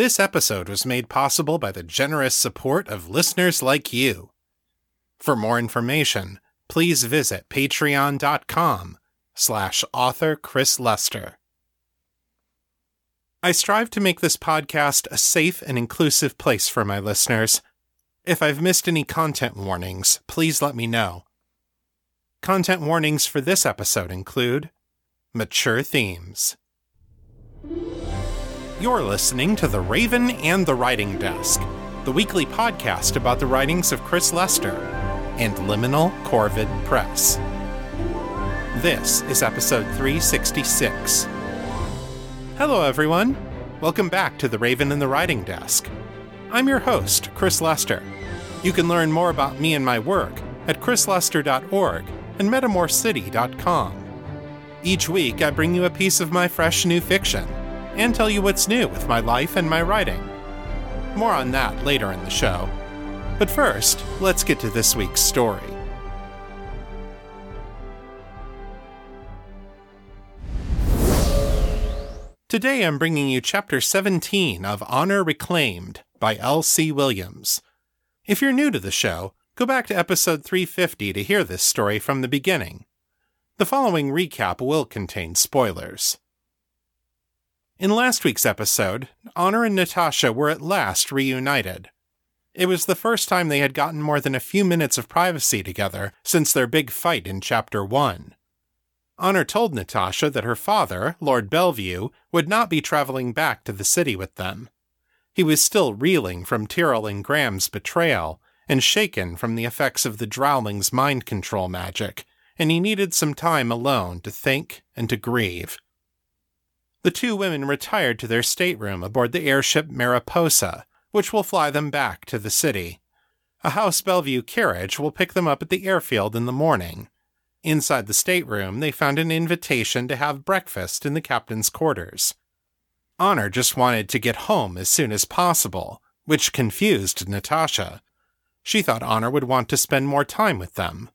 This episode was made possible by the generous support of listeners like you. For more information, please visit patreon.com slash author Chris Lester. I strive to make this podcast a safe and inclusive place for my listeners. If I've missed any content warnings, please let me know. Content warnings for this episode include mature themes. You're listening to The Raven and the Writing Desk, the weekly podcast about the writings of Chris Lester and Liminal Corvid Press. This is episode 366. Hello, everyone. Welcome back to The Raven and the Writing Desk. I'm your host, Chris Lester. You can learn more about me and my work at chrislester.org and metamorcity.com. Each week, I bring you a piece of my fresh new fiction and tell you what's new with my life and my writing. More on that later in the show. But first, let's get to this week's story. Today I'm bringing you Chapter 17 of Honor Reclaimed by L.C. Williams. If you're new to the show, go back to episode 350 to hear this story from the beginning. The following recap will contain spoilers. In last week's episode, Honor and Natasha were at last reunited. It was the first time they had gotten more than a few minutes of privacy together since their big fight in Chapter 1. Honor told Natasha that her father, Lord Bellevue, would not be traveling back to the city with them. He was still reeling from Tyrrell and Graham's betrayal and shaken from the effects of the Drowling's mind control magic, and he needed some time alone to think and to grieve. The two women retired to their stateroom aboard the airship Mariposa, which will fly them back to the city. A House Bellevue carriage will pick them up at the airfield in the morning. Inside the stateroom, they found an invitation to have breakfast in the captain's quarters. Honor just wanted to get home as soon as possible, which confused Natasha. She thought Honor would want to spend more time with them.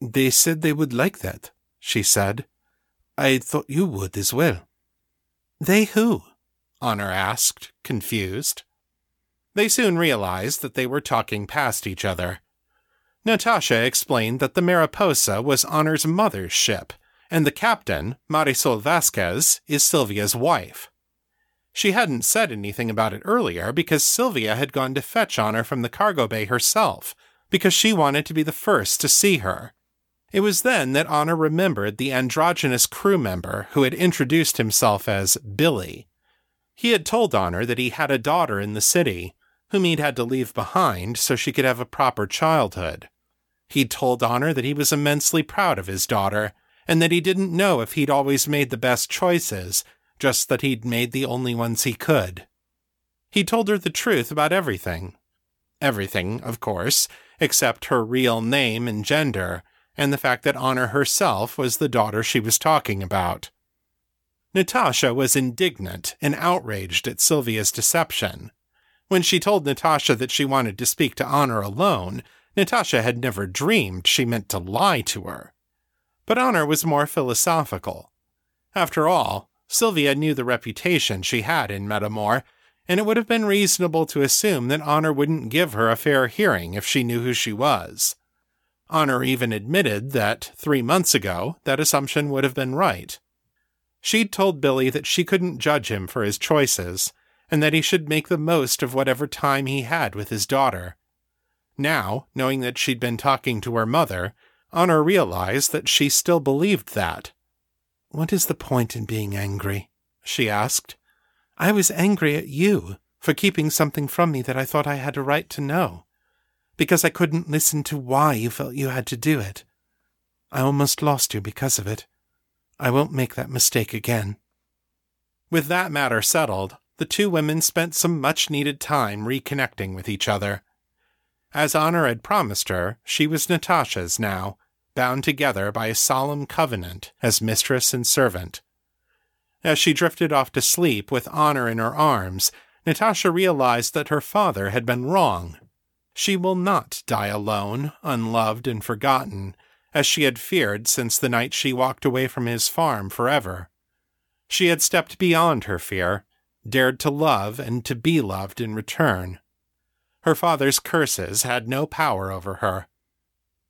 They said they would like that, she said. I thought you would as well. They who? Honor asked, confused. They soon realized that they were talking past each other. Natasha explained that the Mariposa was Honor's mother's ship, and the captain, Marisol Vasquez, is Sylvia's wife. She hadn't said anything about it earlier because Sylvia had gone to fetch Honor from the cargo bay herself, because she wanted to be the first to see her. It was then that Honor remembered the androgynous crew member who had introduced himself as Billy. He had told Honor that he had a daughter in the city, whom he'd had to leave behind so she could have a proper childhood. He'd told Honor that he was immensely proud of his daughter, and that he didn't know if he'd always made the best choices, just that he'd made the only ones he could. He told her the truth about everything. Everything, of course, except her real name and gender, and the fact that Honor herself was the daughter she was talking about. Natasha was indignant and outraged at Sylvia's deception. When she told Natasha that she wanted to speak to Honor alone, Natasha had never dreamed she meant to lie to her. But Honor was more philosophical. After all, Sylvia knew the reputation she had in Metamor, and it would have been reasonable to assume that Honor wouldn't give her a fair hearing if she knew who she was. Honor even admitted that, three months ago, that assumption would have been right. She'd told Billy that she couldn't judge him for his choices, and that he should make the most of whatever time he had with his daughter. Now, knowing that she'd been talking to her mother, Honor realized that she still believed that. What is the point in being angry? she asked. I was angry at you for keeping something from me that I thought I had a right to know because I couldn't listen to why you felt you had to do it. I almost lost you because of it. I won't make that mistake again. With that matter settled, the two women spent some much needed time reconnecting with each other. As Honor had promised her, she was Natasha's now, bound together by a solemn covenant as mistress and servant. As she drifted off to sleep with Honor in her arms, Natasha realized that her father had been wrong she will not die alone, unloved and forgotten, as she had feared since the night she walked away from his farm forever. She had stepped beyond her fear, dared to love and to be loved in return. Her father's curses had no power over her.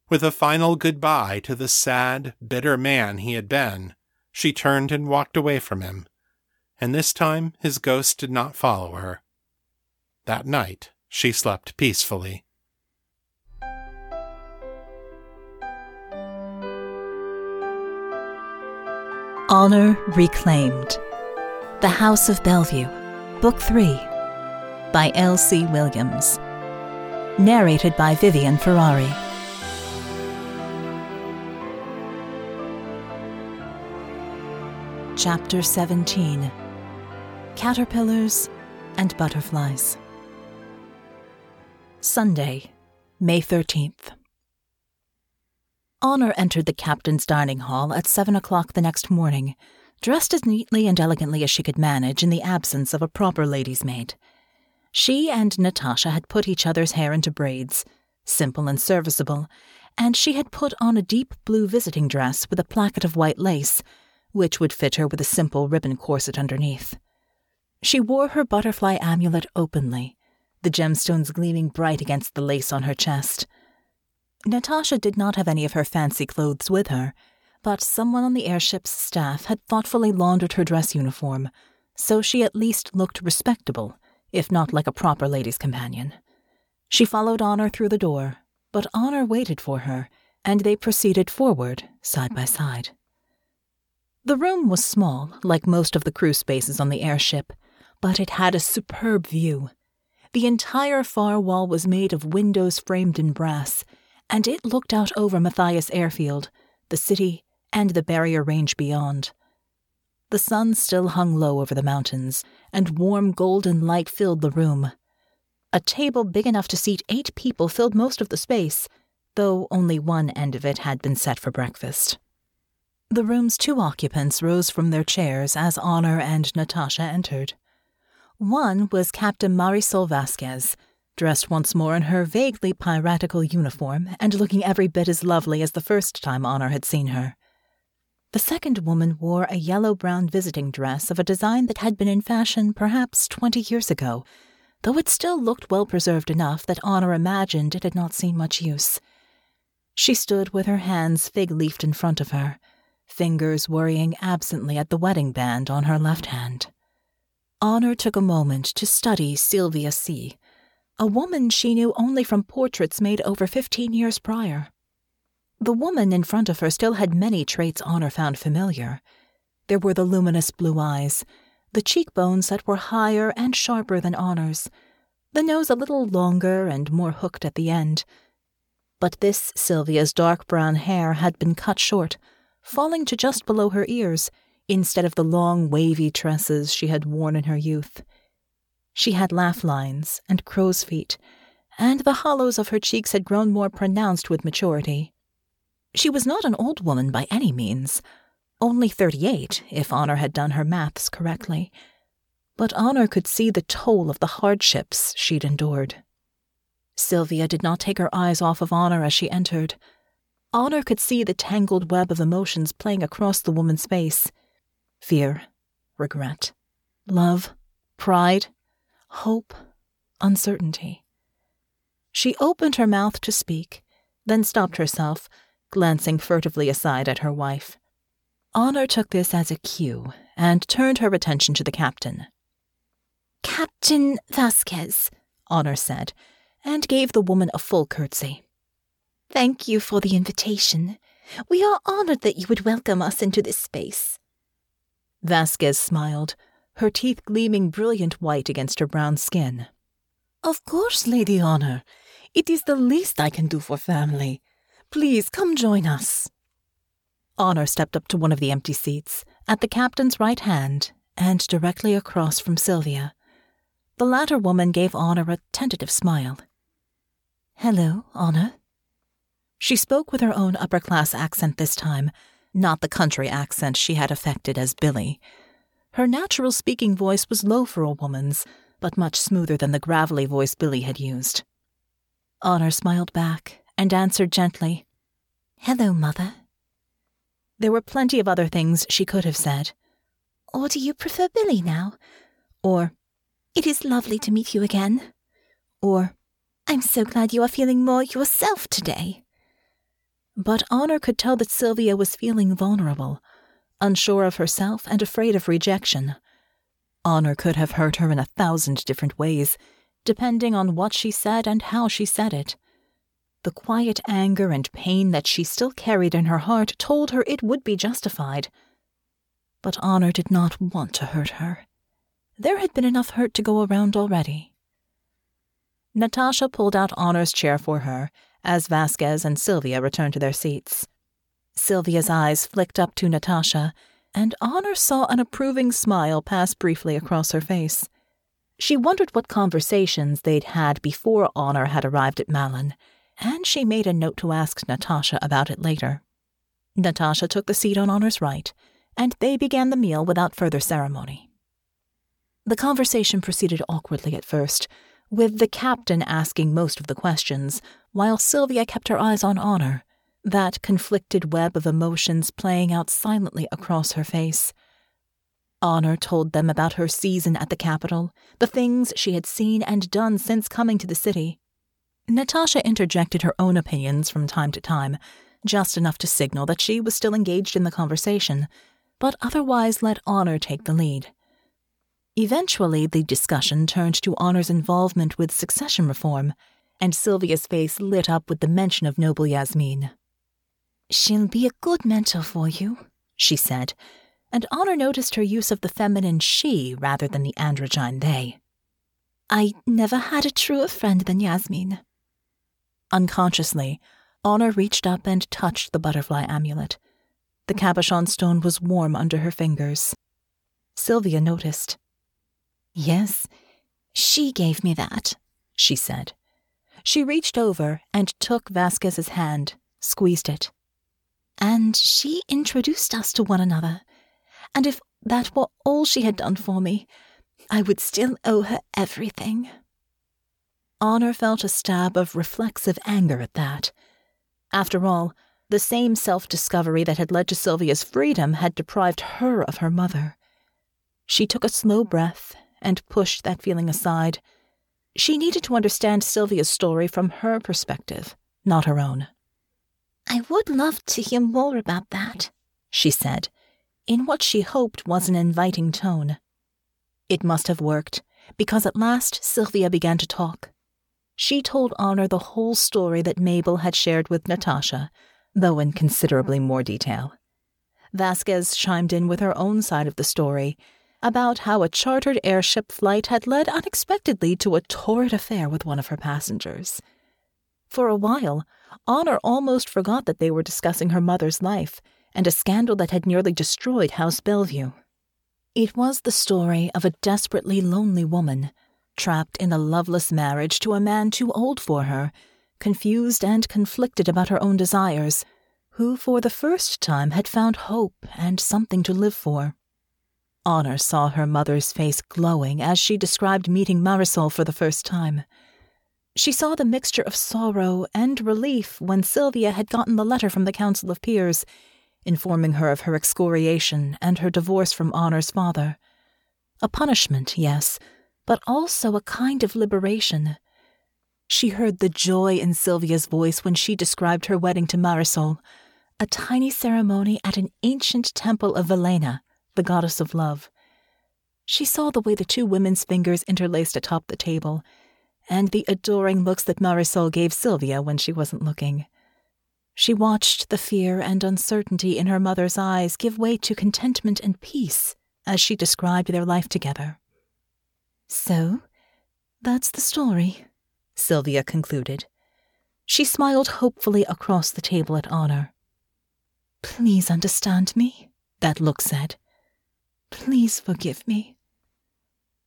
With a final goodbye to the sad, bitter man he had been, she turned and walked away from him, and this time his ghost did not follow her. That night she slept peacefully. Honor Reclaimed The House of Bellevue, Book 3 by L.C. Williams. Narrated by Vivian Ferrari. Chapter 17 Caterpillars and Butterflies. Sunday, May 13th. Honor entered the captain's dining hall at seven o'clock the next morning, dressed as neatly and elegantly as she could manage in the absence of a proper lady's maid. She and Natasha had put each other's hair into braids, simple and serviceable, and she had put on a deep blue visiting dress with a placket of white lace, which would fit her with a simple ribbon corset underneath. She wore her butterfly amulet openly, the gemstones gleaming bright against the lace on her chest. Natasha did not have any of her fancy clothes with her, but someone on the airship's staff had thoughtfully laundered her dress uniform, so she at least looked respectable, if not like a proper lady's companion. She followed Honor through the door, but Honor waited for her, and they proceeded forward, side by side. The room was small, like most of the crew spaces on the airship, but it had a superb view. The entire far wall was made of windows framed in brass, and it looked out over Matthias Airfield, the city, and the barrier range beyond. The sun still hung low over the mountains, and warm golden light filled the room. A table big enough to seat eight people filled most of the space, though only one end of it had been set for breakfast. The room's two occupants rose from their chairs as Honor and Natasha entered. One was Captain Marisol Vasquez, dressed once more in her vaguely piratical uniform and looking every bit as lovely as the first time Honor had seen her. The second woman wore a yellow brown visiting dress of a design that had been in fashion perhaps twenty years ago, though it still looked well preserved enough that Honor imagined it had not seen much use. She stood with her hands fig leafed in front of her, fingers worrying absently at the wedding band on her left hand. Honor took a moment to study Sylvia C., a woman she knew only from portraits made over 15 years prior. The woman in front of her still had many traits Honor found familiar. There were the luminous blue eyes, the cheekbones that were higher and sharper than Honor's, the nose a little longer and more hooked at the end. But this Sylvia's dark brown hair had been cut short, falling to just below her ears, instead of the long, wavy tresses she had worn in her youth. She had laugh lines and crow's feet, and the hollows of her cheeks had grown more pronounced with maturity. She was not an old woman by any means, only thirty eight, if Honor had done her maths correctly. But Honor could see the toll of the hardships she'd endured. Sylvia did not take her eyes off of Honor as she entered. Honor could see the tangled web of emotions playing across the woman's face fear, regret, love, pride, hope, uncertainty. She opened her mouth to speak, then stopped herself, glancing furtively aside at her wife. Honor took this as a cue and turned her attention to the captain. Captain Vasquez, Honor said, and gave the woman a full curtsy. Thank you for the invitation. We are honored that you would welcome us into this space. Vasquez smiled, her teeth gleaming brilliant white against her brown skin. Of course, Lady Honor. It is the least I can do for family. Please come join us. Honor stepped up to one of the empty seats, at the captain's right hand, and directly across from Sylvia. The latter woman gave Honor a tentative smile. Hello, Honor. She spoke with her own upper class accent this time, not the country accent she had affected as Billy. Her natural speaking voice was low for a woman's, but much smoother than the gravelly voice Billy had used. Honor smiled back and answered gently, Hello, Mother. There were plenty of other things she could have said. Or do you prefer Billy now? Or It is lovely to meet you again. Or, I'm so glad you are feeling more yourself today. But Honor could tell that Sylvia was feeling vulnerable, unsure of herself and afraid of rejection. Honor could have hurt her in a thousand different ways, depending on what she said and how she said it. The quiet anger and pain that she still carried in her heart told her it would be justified. But Honor did not want to hurt her. There had been enough hurt to go around already. Natasha pulled out Honor's chair for her as Vasquez and Sylvia returned to their seats. Sylvia's eyes flicked up to Natasha, and Honor saw an approving smile pass briefly across her face. She wondered what conversations they'd had before Honor had arrived at Malin, and she made a note to ask Natasha about it later. Natasha took the seat on Honor's right, and they began the meal without further ceremony. The conversation proceeded awkwardly at first, with the captain asking most of the questions, while Sylvia kept her eyes on Honor, that conflicted web of emotions playing out silently across her face. Honor told them about her season at the capital, the things she had seen and done since coming to the city. Natasha interjected her own opinions from time to time, just enough to signal that she was still engaged in the conversation, but otherwise let Honor take the lead. Eventually, the discussion turned to Honor's involvement with succession reform, and Sylvia's face lit up with the mention of noble Yasmin. She'll be a good mentor for you, she said, and Honor noticed her use of the feminine she rather than the androgyne they. I never had a truer friend than Yasmin. Unconsciously, Honor reached up and touched the butterfly amulet. The cabochon stone was warm under her fingers. Sylvia noticed. Yes, she gave me that, she said. She reached over and took Vasquez's hand, squeezed it. And she introduced us to one another. And if that were all she had done for me, I would still owe her everything. Honor felt a stab of reflexive anger at that. After all, the same self discovery that had led to Sylvia's freedom had deprived her of her mother. She took a slow breath and pushed that feeling aside. She needed to understand Sylvia's story from her perspective, not her own. I would love to hear more about that, she said, in what she hoped was an inviting tone. It must have worked, because at last Sylvia began to talk. She told Honor the whole story that Mabel had shared with Natasha, though in considerably more detail. Vasquez chimed in with her own side of the story about how a chartered airship flight had led unexpectedly to a torrid affair with one of her passengers. For a while, Honor almost forgot that they were discussing her mother's life and a scandal that had nearly destroyed House Bellevue. It was the story of a desperately lonely woman trapped in a loveless marriage to a man too old for her, confused and conflicted about her own desires, who for the first time had found hope and something to live for. Honor saw her mother's face glowing as she described meeting Marisol for the first time. She saw the mixture of sorrow and relief when Sylvia had gotten the letter from the Council of Peers, informing her of her excoriation and her divorce from Honor's father. A punishment, yes, but also a kind of liberation. She heard the joy in Sylvia's voice when she described her wedding to Marisol, a tiny ceremony at an ancient temple of Velena, the goddess of love. She saw the way the two women's fingers interlaced atop the table, and the adoring looks that Marisol gave Sylvia when she wasn't looking. She watched the fear and uncertainty in her mother's eyes give way to contentment and peace as she described their life together. So, that's the story, Sylvia concluded. She smiled hopefully across the table at Honor. Please understand me, that look said. Please forgive me.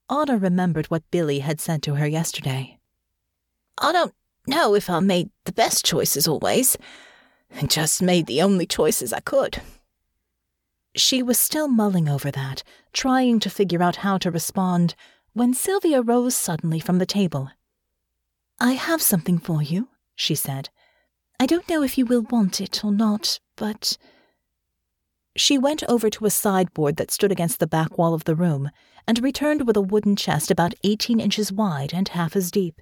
Honor remembered what Billy had said to her yesterday. I don't know if I made the best choices always. I just made the only choices I could. She was still mulling over that, trying to figure out how to respond when Sylvia rose suddenly from the table. I have something for you, she said. I don't know if you will want it or not, but. She went over to a sideboard that stood against the back wall of the room and returned with a wooden chest about 18 inches wide and half as deep.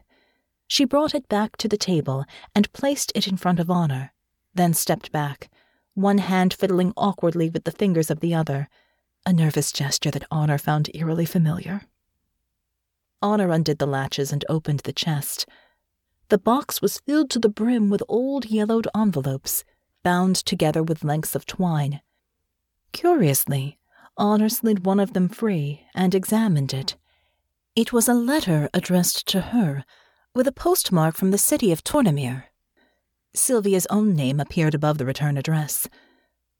She brought it back to the table and placed it in front of Honor, then stepped back, one hand fiddling awkwardly with the fingers of the other, a nervous gesture that Honor found eerily familiar. Honor undid the latches and opened the chest. The box was filled to the brim with old yellowed envelopes, bound together with lengths of twine. Curiously, Honor slid one of them free and examined it. It was a letter addressed to her, with a postmark from the city of Tornemere. Sylvia's own name appeared above the return address.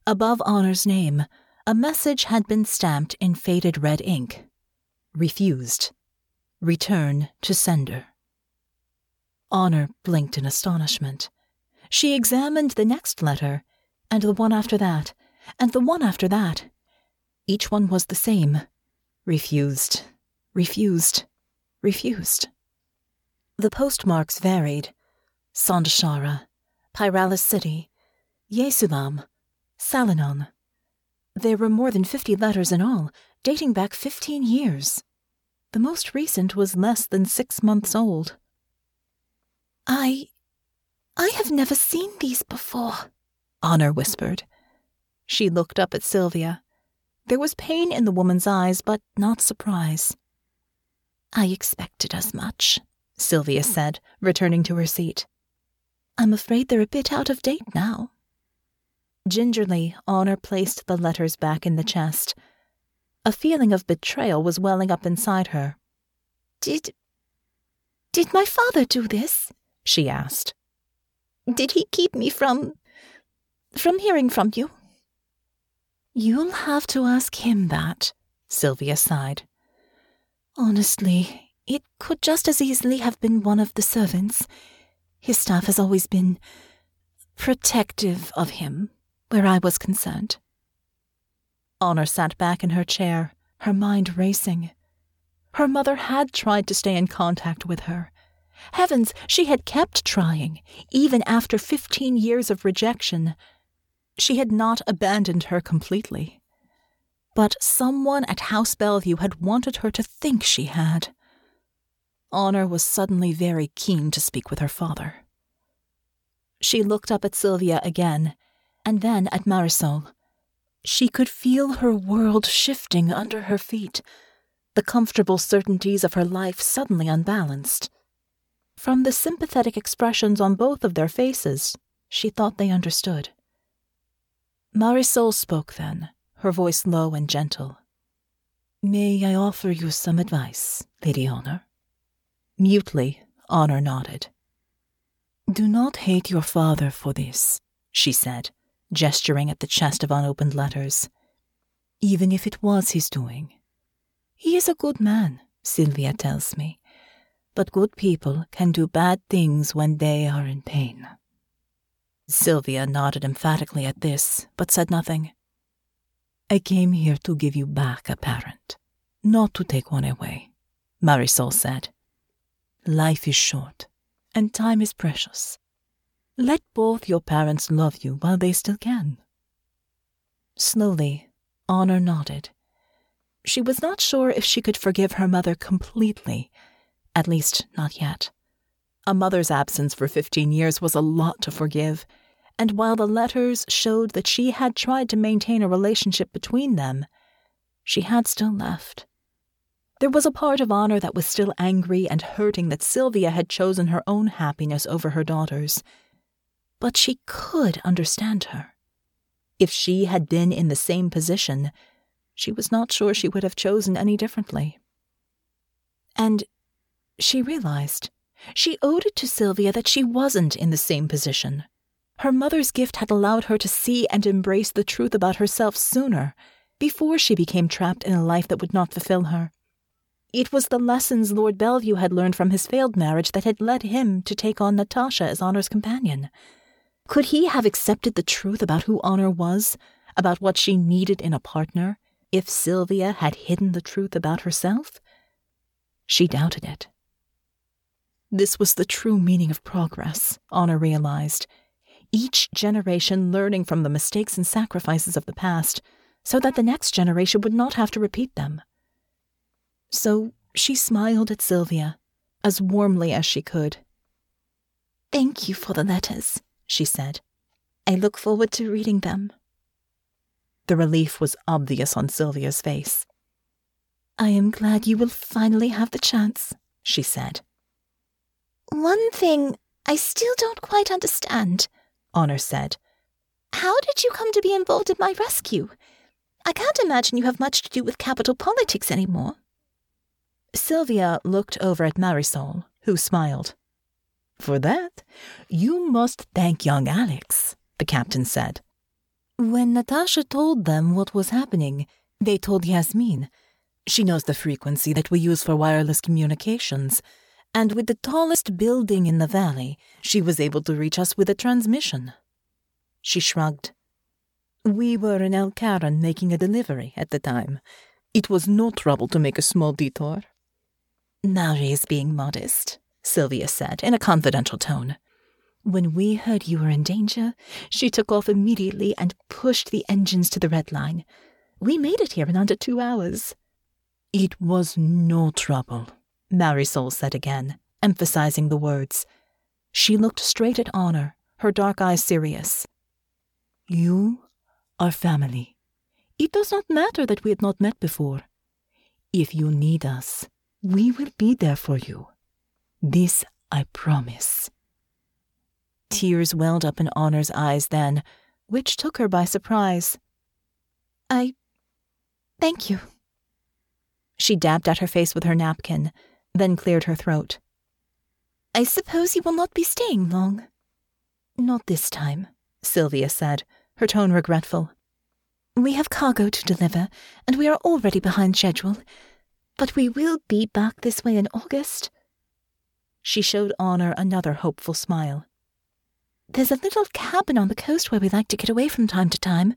Above Honor's name, a message had been stamped in faded red ink. Refused. Return to sender. Honor blinked in astonishment. She examined the next letter, and the one after that, and the one after that. Each one was the same. Refused, refused, refused. The postmarks varied. Sondashara, Pyralis City, Yesulam, Salinon. There were more than fifty letters in all, dating back fifteen years. The most recent was less than six months old. I. I have never seen these before, Honor whispered. She looked up at Sylvia. There was pain in the woman's eyes, but not surprise. I expected as much, Sylvia said, returning to her seat. I'm afraid they're a bit out of date now. Gingerly, Honor placed the letters back in the chest. A feeling of betrayal was welling up inside her. Did. Did my father do this? she asked. Did he keep me from. from hearing from you? You'll have to ask him that, Sylvia sighed. Honestly, it could just as easily have been one of the servants. His staff has always been protective of him, where I was concerned. Honor sat back in her chair, her mind racing. Her mother had tried to stay in contact with her. Heavens, she had kept trying, even after fifteen years of rejection. She had not abandoned her completely. But someone at House Bellevue had wanted her to think she had. Honor was suddenly very keen to speak with her father. She looked up at Sylvia again, and then at Marisol. She could feel her world shifting under her feet, the comfortable certainties of her life suddenly unbalanced. From the sympathetic expressions on both of their faces, she thought they understood. Marisol spoke then, her voice low and gentle. May I offer you some advice, Lady Honor? Mutely, Honor nodded. Do not hate your father for this, she said, gesturing at the chest of unopened letters. Even if it was his doing. He is a good man, Sylvia tells me, but good people can do bad things when they are in pain. Sylvia nodded emphatically at this, but said nothing. I came here to give you back a parent, not to take one away, Marisol said. Life is short, and time is precious. Let both your parents love you while they still can. Slowly, Honor nodded. She was not sure if she could forgive her mother completely, at least not yet. A mother's absence for fifteen years was a lot to forgive, and while the letters showed that she had tried to maintain a relationship between them, she had still left. There was a part of Honor that was still angry and hurting that Sylvia had chosen her own happiness over her daughter's. But she could understand her. If she had been in the same position, she was not sure she would have chosen any differently. And she realized she owed it to Sylvia that she wasn't in the same position. Her mother's gift had allowed her to see and embrace the truth about herself sooner, before she became trapped in a life that would not fulfill her. It was the lessons Lord Bellevue had learned from his failed marriage that had led him to take on Natasha as Honor's companion. Could he have accepted the truth about who Honor was, about what she needed in a partner, if Sylvia had hidden the truth about herself? She doubted it. This was the true meaning of progress, Honor realized each generation learning from the mistakes and sacrifices of the past so that the next generation would not have to repeat them. So she smiled at Sylvia as warmly as she could. Thank you for the letters, she said. I look forward to reading them. The relief was obvious on Sylvia's face. I am glad you will finally have the chance, she said. One thing I still don't quite understand, Honor said. How did you come to be involved in my rescue? I can't imagine you have much to do with capital politics anymore. Sylvia looked over at Marisol, who smiled. For that, you must thank young Alex, the captain said. When Natasha told them what was happening, they told Yasmin. She knows the frequency that we use for wireless communications, and with the tallest building in the valley, she was able to reach us with a transmission. She shrugged. We were in El Caron making a delivery at the time. It was no trouble to make a small detour. Mary is being modest, Sylvia said in a confidential tone. When we heard you were in danger, she took off immediately and pushed the engines to the red line. We made it here in under two hours. It was no trouble, Marisol said again, emphasizing the words. She looked straight at Honor, her dark eyes serious. You are family. It does not matter that we had not met before. If you need us, we will be there for you. This I promise. Tears welled up in Honor's eyes then, which took her by surprise. I. thank you. She dabbed at her face with her napkin, then cleared her throat. I suppose you will not be staying long. Not this time, Sylvia said, her tone regretful. We have cargo to deliver, and we are already behind schedule. But we will be back this way in August. She showed Honor another hopeful smile. There's a little cabin on the coast where we like to get away from time to time.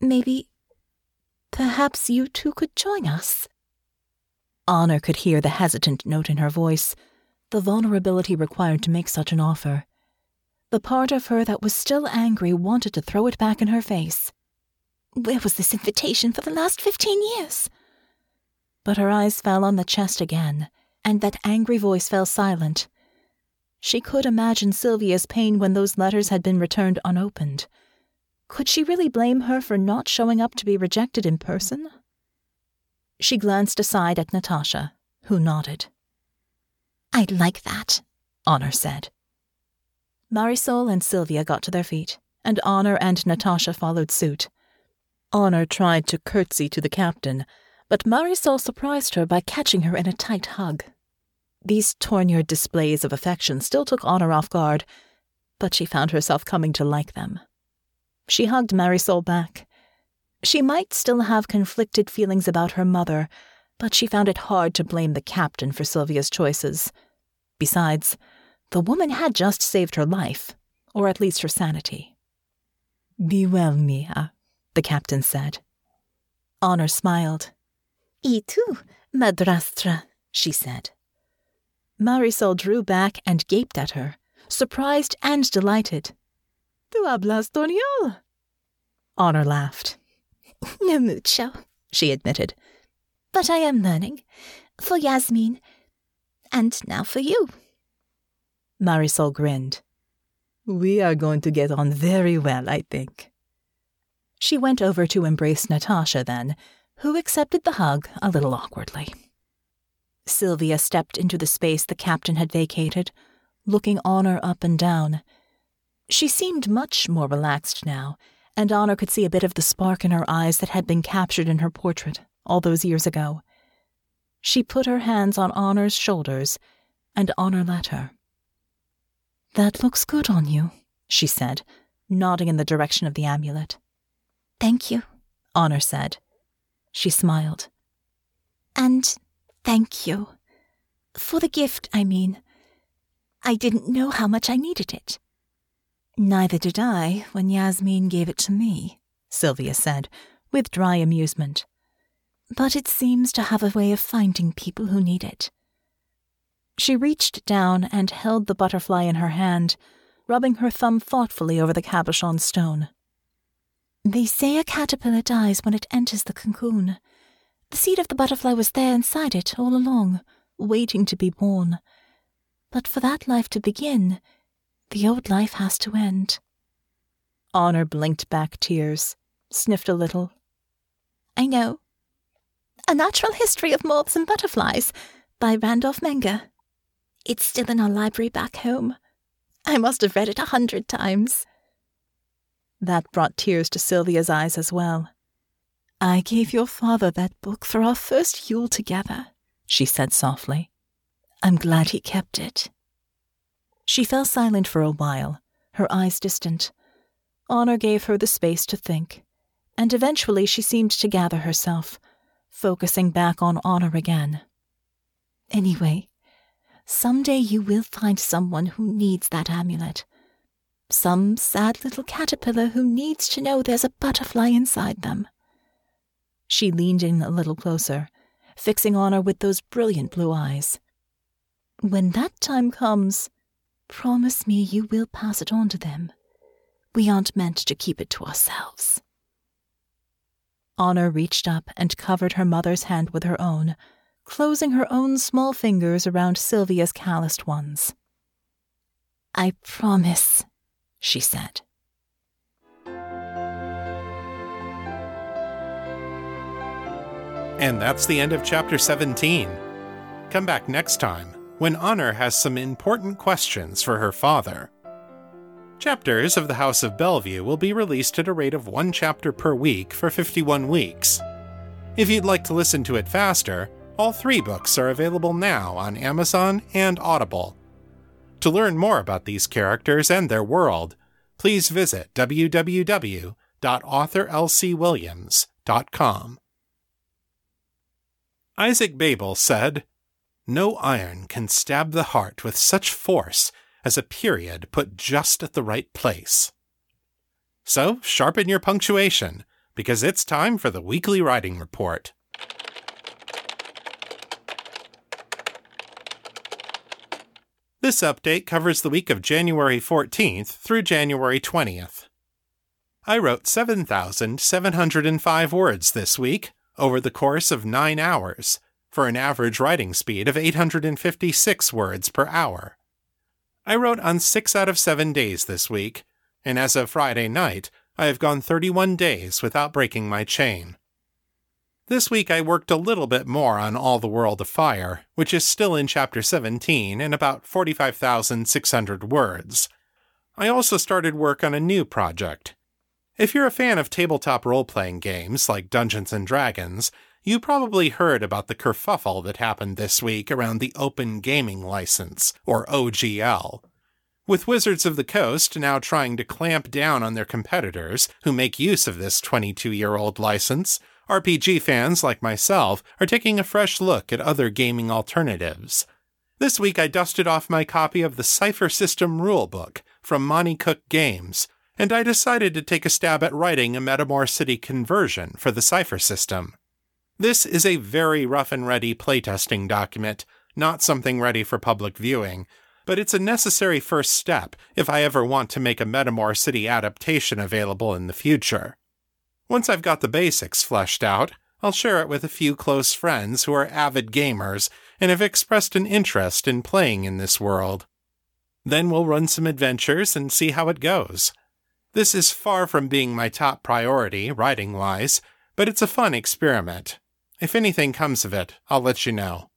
Maybe. Perhaps you two could join us. Honor could hear the hesitant note in her voice, the vulnerability required to make such an offer. The part of her that was still angry wanted to throw it back in her face. Where was this invitation for the last fifteen years? But her eyes fell on the chest again, and that angry voice fell silent. She could imagine Sylvia's pain when those letters had been returned unopened. Could she really blame her for not showing up to be rejected in person? She glanced aside at Natasha, who nodded. I'd like that, Honor said. Marisol and Sylvia got to their feet, and Honor and Natasha followed suit. Honor tried to curtsy to the captain, but Marisol surprised her by catching her in a tight hug. These torn displays of affection still took Honor off guard, but she found herself coming to like them. She hugged Marisol back, she might still have conflicted feelings about her mother, but she found it hard to blame the captain for Sylvia's choices. Besides, the woman had just saved her life, or at least her sanity. Be well, Mia, the captain said. Honor smiled. E tu, madrastra, she said. Marisol drew back and gaped at her, surprised and delighted. Tu hablas español. Honor laughed. No mucho, she admitted. But I am learning. For Yasmin. And now for you. Marisol grinned. We are going to get on very well, I think. She went over to embrace Natasha then, who accepted the hug a little awkwardly. Sylvia stepped into the space the captain had vacated, looking Honor up and down. She seemed much more relaxed now, and Honor could see a bit of the spark in her eyes that had been captured in her portrait all those years ago. She put her hands on Honor's shoulders, and Honor let her. That looks good on you, she said, nodding in the direction of the amulet. Thank you, Honor said. She smiled. And thank you. For the gift, I mean. I didn't know how much I needed it. Neither did I when Yasmin gave it to me, Sylvia said, with dry amusement. But it seems to have a way of finding people who need it. She reached down and held the butterfly in her hand, rubbing her thumb thoughtfully over the cabochon stone. They say a caterpillar dies when it enters the cocoon. The seed of the butterfly was there inside it all along, waiting to be born. But for that life to begin, the old life has to end. Honor blinked back tears, sniffed a little. I know. A Natural History of Moths and Butterflies by Randolph Menger. It's still in our library back home. I must have read it a hundred times. That brought tears to Sylvia's eyes as well. I gave your father that book for our first Yule together, she said softly. I'm glad he kept it. She fell silent for a while, her eyes distant. Honor gave her the space to think, and eventually she seemed to gather herself, focusing back on Honor again. Anyway, someday you will find someone who needs that amulet. Some sad little caterpillar who needs to know there's a butterfly inside them. She leaned in a little closer, fixing Honor with those brilliant blue eyes. When that time comes, promise me you will pass it on to them. We aren't meant to keep it to ourselves. Honor reached up and covered her mother's hand with her own, closing her own small fingers around Sylvia's calloused ones. I promise, she said. And that's the end of chapter 17. Come back next time when Honor has some important questions for her father. Chapters of The House of Bellevue will be released at a rate of one chapter per week for 51 weeks. If you'd like to listen to it faster, all three books are available now on Amazon and Audible. To learn more about these characters and their world, please visit www.authorlcwilliams.com. Isaac Babel said, No iron can stab the heart with such force as a period put just at the right place. So sharpen your punctuation, because it's time for the weekly writing report. This update covers the week of January 14th through January 20th. I wrote 7,705 words this week over the course of nine hours, for an average writing speed of 856 words per hour. I wrote on six out of seven days this week, and as of Friday night, I have gone 31 days without breaking my chain. This week I worked a little bit more on All the World of Fire, which is still in Chapter 17 and about 45,600 words. I also started work on a new project. If you're a fan of tabletop role playing games like Dungeons and Dragons, you probably heard about the kerfuffle that happened this week around the Open Gaming License, or OGL. With Wizards of the Coast now trying to clamp down on their competitors who make use of this 22 year old license, RPG fans like myself are taking a fresh look at other gaming alternatives. This week I dusted off my copy of the Cypher System Rulebook from Monte Cook Games, and I decided to take a stab at writing a Metamor City conversion for the Cypher system. This is a very rough and ready playtesting document, not something ready for public viewing, but it's a necessary first step if I ever want to make a Metamor City adaptation available in the future. Once I've got the basics fleshed out, I'll share it with a few close friends who are avid gamers and have expressed an interest in playing in this world. Then we'll run some adventures and see how it goes. This is far from being my top priority, writing wise, but it's a fun experiment. If anything comes of it, I'll let you know.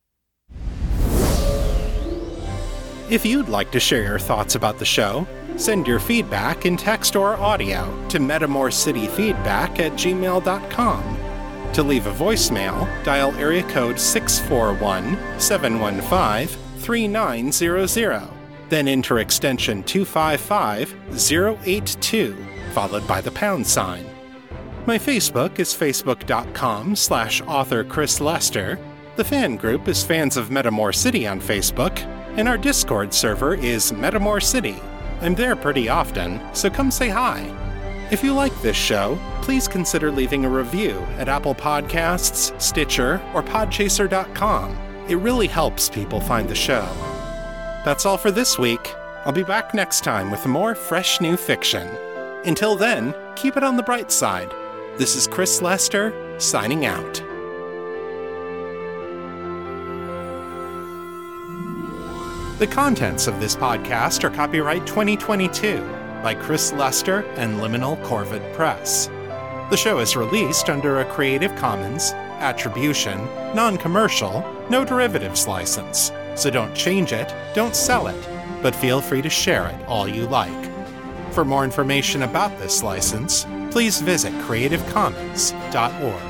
If you'd like to share your thoughts about the show, send your feedback in text or audio to metamorcityfeedback at gmail.com. To leave a voicemail, dial area code 641 715 3900, then enter extension 255 082, followed by the pound sign. My Facebook is facebook.com slash author Chris Lester. The fan group is Fans of Metamor City on Facebook, and our Discord server is Metamor City. I'm there pretty often, so come say hi. If you like this show, please consider leaving a review at Apple Podcasts, Stitcher, or Podchaser.com. It really helps people find the show. That's all for this week. I'll be back next time with more fresh new fiction. Until then, keep it on the bright side. This is Chris Lester, signing out. The contents of this podcast are copyright 2022 by Chris Lester and Liminal Corvid Press. The show is released under a Creative Commons Attribution, Non Commercial, No Derivatives license, so don't change it, don't sell it, but feel free to share it all you like. For more information about this license, please visit creativecommons.org.